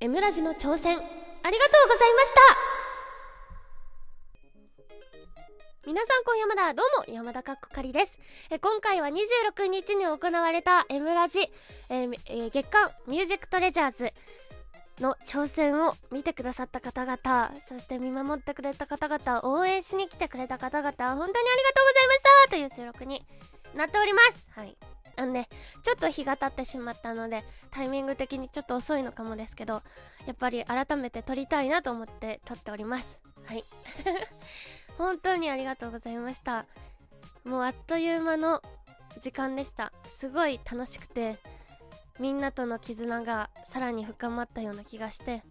M ラジの挑戦ありがとうございました。皆さん今夜まだどうも山田かっこかりです。え今回は26日に行われた M ラジ、えーえー月間ミュージックトレジャーズの挑戦を見てくださった方々そして見守ってくれた方々応援しに来てくれた方々本当にありがとうございましたという収録になっております。はい。あのねちょっと日が経ってしまったのでタイミング的にちょっと遅いのかもですけどやっぱり改めて撮りたいなと思って撮っております。はい。本当にありがとうございました。もうあっという間の時間でした。すごい楽しくてみんなとの絆がさらに深まったような気がして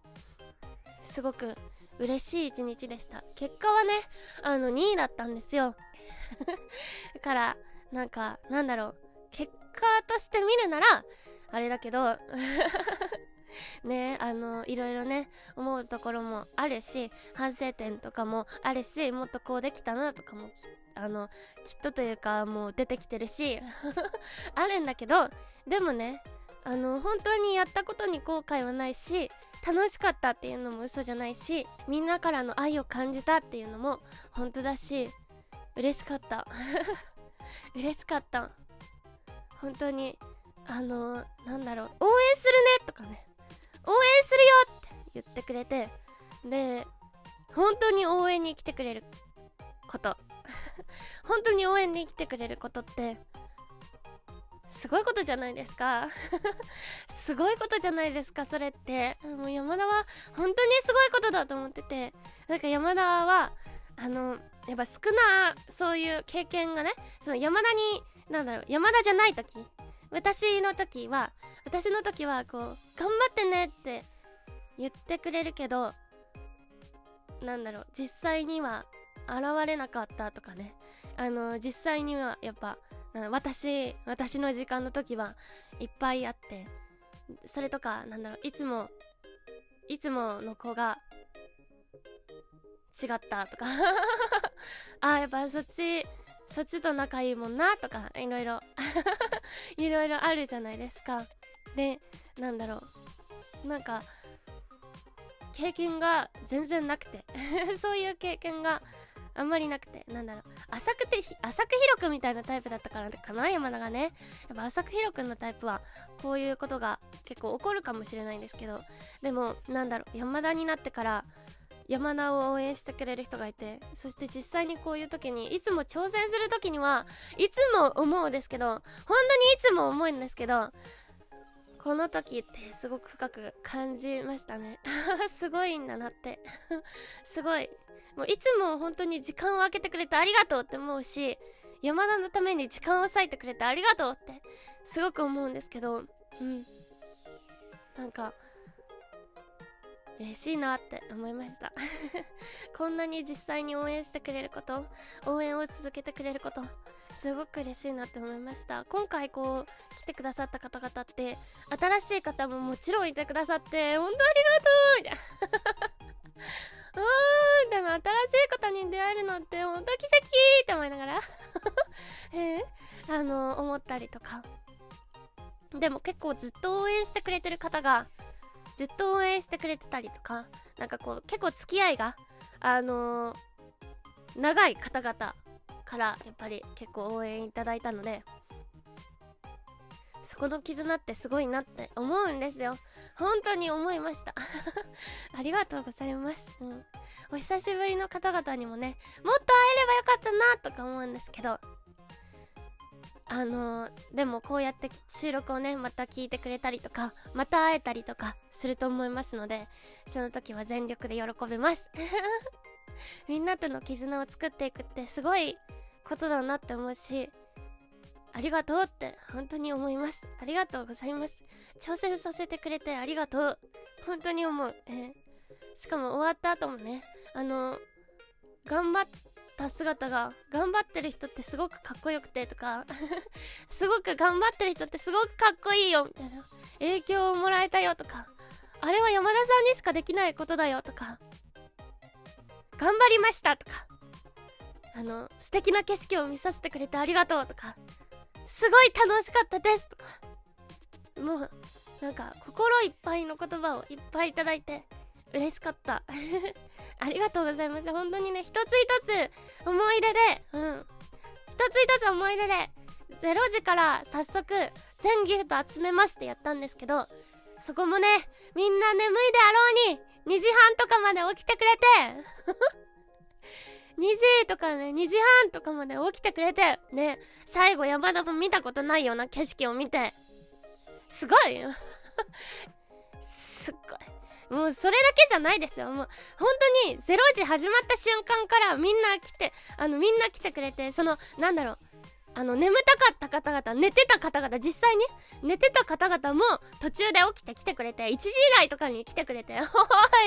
すごく嬉しい一日でした。結果はねあの2位だったんですよ。だ からなんかなんだろう。結果として見るならあれだけど ねあのいろいろね思うところもあるし反省点とかもあるしもっとこうできたなとかもきあのきっとというかもう出てきてるし あるんだけどでもねあの本当にやったことに後悔はないし楽しかったっていうのも嘘じゃないしみんなからの愛を感じたっていうのも本当だし嬉しかった。嬉しかった。本当にあのなんだろう応援するねとかね。応援するよって言ってくれてで本当に応援に来てくれること。本当に応援に来てくれることってすごいことじゃないですか。すごいことじゃないですかそれって。もう山田は本当にすごいことだと思ってて。なんか山田はあのやっぱ少なそういう経験がねその山田になんだろう山田じゃない時？私の時は私の時はこう頑張ってねって言ってくれるけどなんだろう実際には現れなかったとかね。あの実際にはやっぱ私私の時間の時はいっぱいあってそれとかなんだろういつもいつもの子が違ったとか。あやっぱそっちそっちと仲いいもんなとかいろいろ。いろいろあるじゃないですか。でなんだろう。なんか経験が全然なくて。そういう経験があんまりなくて。なんだろう。浅くて浅く広くみたいなタイプだったからかな山田がね。やっぱ浅く広くのタイプはこういうことが結構起こるかもしれないんですけど。でもなんだろう。山田になってから山田を応援してくれる人がいてそして実際にこういう時にいつも挑戦する時にはいつも思うんですけど本当にいつも思うんですけどこの時ってすごく深く感じましたね。すごいんだなって。すごい。もういつも本当に時間を空けてくれてありがとうって思うし山田のために時間を割いてくれてありがとうってすごく思うんですけどうん。なんか嬉しいなって思いました。こんなに実際に応援してくれること応援を続けてくれることすごく嬉しいなって思いました。今回こう来てくださった方々って新しい方ももちろんいてくださって本当ありがとうみたいな。あーでも新しい方に出会えるのって本当奇跡って思いながら。えー、あの思ったりとか。でも結構ずっと応援してくれてる方がずっと応援してくれてたりとかなんかこう結構付き合いがあのー、長い方々からやっぱり結構応援いただいたのでそこの絆ってすごいなって思うんですよ。本当に思いました。ありがとうございます、うん、お久しぶりの方々にもねもっと会えればよかったなとか思うんですけどあのー、でもこうやって収録をねまた聞いてくれたりとかまた会えたりとかすると思いますのでその時は全力で喜びます。みんなとの絆を作っていくってすごいことだなって思うしありがとうって本当に思います。ありがとうございます。挑戦させてくれてありがとう。本当に思う、え、しかも終わった後もねあの頑張っった姿が頑張ってる人ってすごくかっこよくてとか すごく頑張ってる人ってすごくかっこいいよみたいな。影響をもらえたよとかあれは山田さんにしかできないことだよとか頑張りましたとかあの素敵な景色を見させてくれてありがとうとかすごい楽しかったですとかもうなんか心いっぱいの言葉をいっぱいいただいて嬉しかった。ありがとうございました。本当にね一つ一つ思い出でうん。一つ一つ思い出で0時から早速全ギフト集めますってやったんですけどそこもねみんな眠いであろうに2時半とかまで起きてくれて 2時とかね、2時半とかまで起きてくれて、ね、最後山田も見たことないような景色を見て、すごい。すっごい。もうそれだけじゃないですよ。もう本当に0時始まった瞬間からみんな来て、あのみんな来てくれて、その、なんだろう、あの、眠たかった方々、寝てた方々、実際ね、寝てた方々も途中で起きて来てくれて、1時台とかに来てくれて、お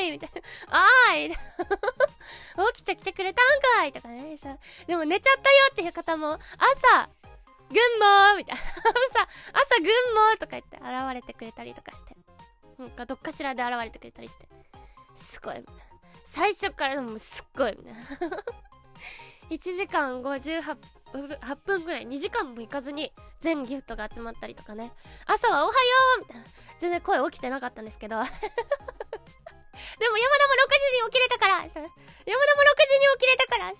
ーいみたいな、あーい。起きて来てくれたんかいとかね、さ、でも寝ちゃったよっていう方も、朝、グンモーみたいな、朝、朝グンモーとか言って現れてくれたりとかして、なんかどっかしらで現れてくれたりして、すごい、最初からでもすっごい、みたいな。1時間58 8分ぐらい2時間も行かずに全ギフトが集まったりとかね。朝はおはようみたいな。全然声起きてなかったんですけど。でも山田も6時に起きれたから。山田も6時に起きれたから。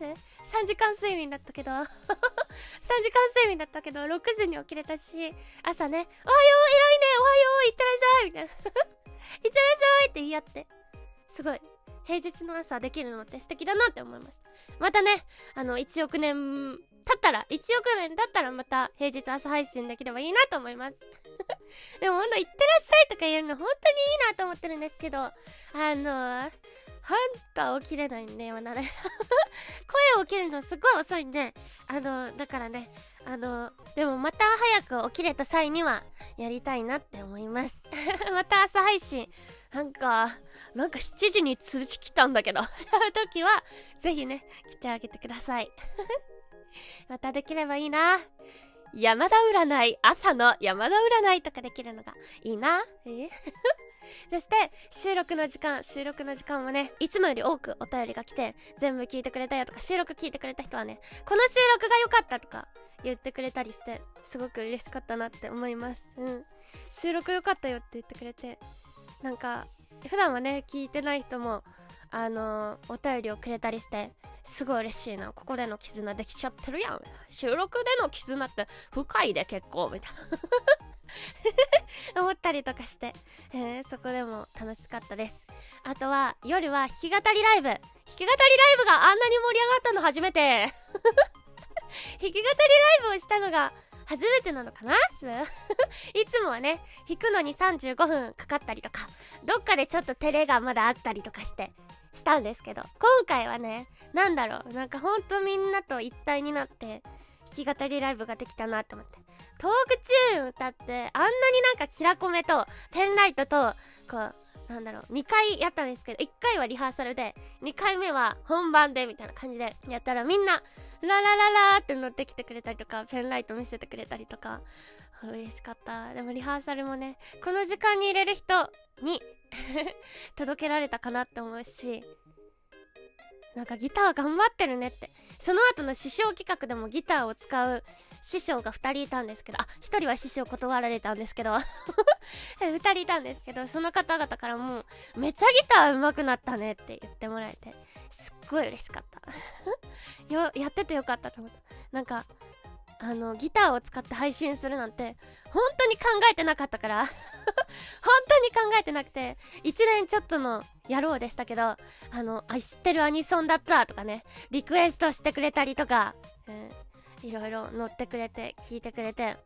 3時間睡眠だったけど。3時間睡眠だったけど6時に起きれたし朝ね「おはよう偉いねおはよういってらっしゃい」みたいな「いってらっしゃい」って言い合って。すごい。平日の朝できるのって素敵だなって思いました。またねあの1億年経ったら、1億年経ったらまた平日朝配信できればいいなと思います。でもほんと、いってらっしゃいとか言えるの本当にいいなと思ってるんですけど、あのー、ほんと起きれないんで、まだね。声を起きるのすごい遅いんで、あの、だからね、あの、でもまた早く起きれた際にはやりたいなって思います。また朝配信。なんか、なんか7時に通知来たんだけど、時は、ぜひね、来てあげてください。またできればいいな。山田占い、朝の山田占いとかできるのがいいな。え？そして、収録の時間、収録の時間もね、いつもより多くお便りが来て、全部聞いてくれたよとか、収録聞いてくれた人はね、この収録が良かったとか言ってくれたりして、すごく嬉しかったなって思います。うん。収録良かったよって言ってくれて、なんか、普段はね、聞いてない人も、あのー、お便りをくれたりして、すごい嬉しいな。ここでの絆できちゃってるやん。収録での絆って深いで結構、みたいな 思ったりとかして、えー、そこでも楽しかったです。あとは、夜は弾き語りライブ。弾き語りライブがあんなに盛り上がったの初めて。弾き語りライブをしたのが初めてなのかな？いつもはね、弾くのに35分かかったりとか、どっかでちょっと照れがまだあったりとかして、したんですけど、今回はね、なんだろう、なんかほんとみんなと一体になって、弾き語りライブができたなって思って。トークチューン歌って、あんなになんかキラコメと、ペンライトと、こう、なんだろう、2回やったんですけど、1回はリハーサルで、2回目は本番で、みたいな感じでやったらみんな、ララララーって乗ってきてくれたりとか、ペンライト見せてくれたりとか、嬉しかった。でもリハーサルもね、この時間に入れる人に 届けられたかなって思うし、なんかギター頑張ってるねって。その後の師匠企画でもギターを使う師匠が2人いたんですけど、あ、1人は師匠断られたんですけど、2人いたんですけど、その方々からもう、めっちゃギター上手くなったねって言ってもらえて、すっごい嬉しかった。よ、やっててよかったと思った。なんか、あの、ギターを使って配信するなんて、本当に考えてなかったから 本当に考えてなくて、1年ちょっとの野郎でしたけど、あの、あ、知ってるアニソンだったとかね、リクエストしてくれたりとか、えー、いろいろ乗ってくれて、聞いてくれて、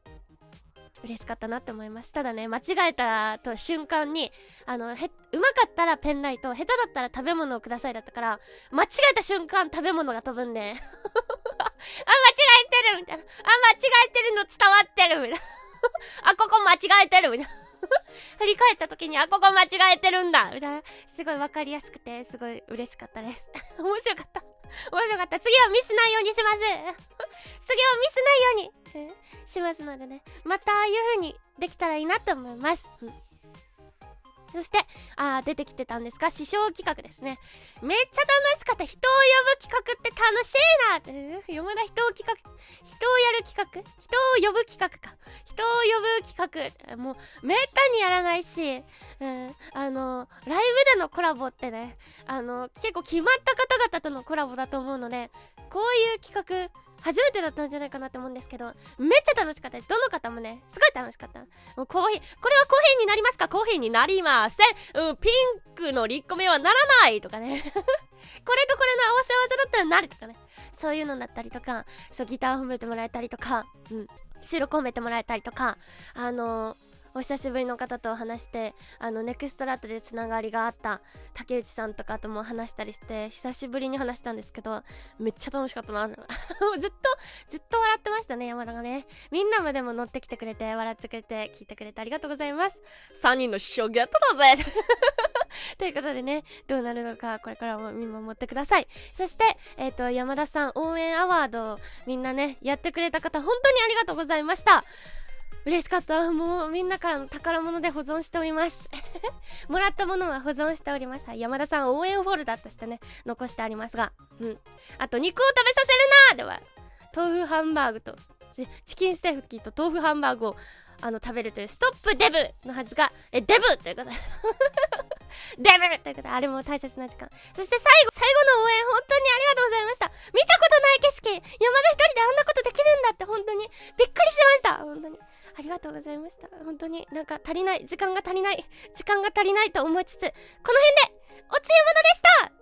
嬉しかったなって思います。ただね、間違えたと瞬間に、あの、へ、うまかったらペンライト、下手だったら食べ物をくださいだったから、間違えた瞬間食べ物が飛ぶんで、あ、間違えてるみたいな。あ、間違えてるの伝わってるみたいな。あ、ここ間違えてるみたいな。振り返った時に、あ、ここ間違えてるんだみたいな。すごいわかりやすくて、すごい嬉しかったです。面白かった。面白かった。次はミスないようにします。次はミスないように、しますのでね。またああいう風にできたらいいなと思います。うん、そして、あ出てきてたんですが、師匠企画ですね。めっちゃ楽しかった。人を呼ぶ企画って楽しいなって、山田人を企画、人をやる企画？人を呼ぶ企画か。人を呼ぶ企画。もう、めったにやらないし、うん、あの、ライブでのコラボってね、あの、結構決まった方々とのコラボだと思うので、こういう企画、初めてだったんじゃないかなって思うんですけど、めっちゃ楽しかったです。どの方もね、すごい楽しかった。もうコーヒー、これはコーヒーになりますか？コーヒーになりません。うん、ピンクのリッコ目はならないとかね。これとこれの合わせ技だったらなるとかね。そういうのだったりとか、そう、ギター褒めてもらえたりとか、うん、収録褒めてもらえたりとか、あのーお久しぶりの方と話してあのネクストラットでつながりがあった竹内さんとかとも話したりして久しぶりに話したんですけどめっちゃ楽しかったな ずっとずっと笑ってましたね山田がねみんなもでも乗ってきてくれて笑ってくれて聞いてくれてありがとうございます3人の師匠ゲットだぜ ということでね、どうなるのか、これからも見守ってください。そして、えっ、ー、と、山田さん応援アワードみんなね、やってくれた方、本当にありがとうございました。嬉しかった。もうみんなからの宝物で保存しております。もらったものは保存しております。はい、山田さん応援フォルダとしてね、残してありますが。うん。あと、肉を食べさせるなでは、豆腐ハンバーグと、チキンステーキと豆腐ハンバーグをあの食べるというストップデブのはずが、え、デブということでデブということで、あれも大切な時間。そして最後、最後の応援本当にありがとうございました。見たことない景色山田光であんなことできるんだって本当にびっくりしました本当に。ありがとうございました。本当になんか足りない、時間が足りない、時間が足りないと思いつつ、この辺で、おつゆまだでした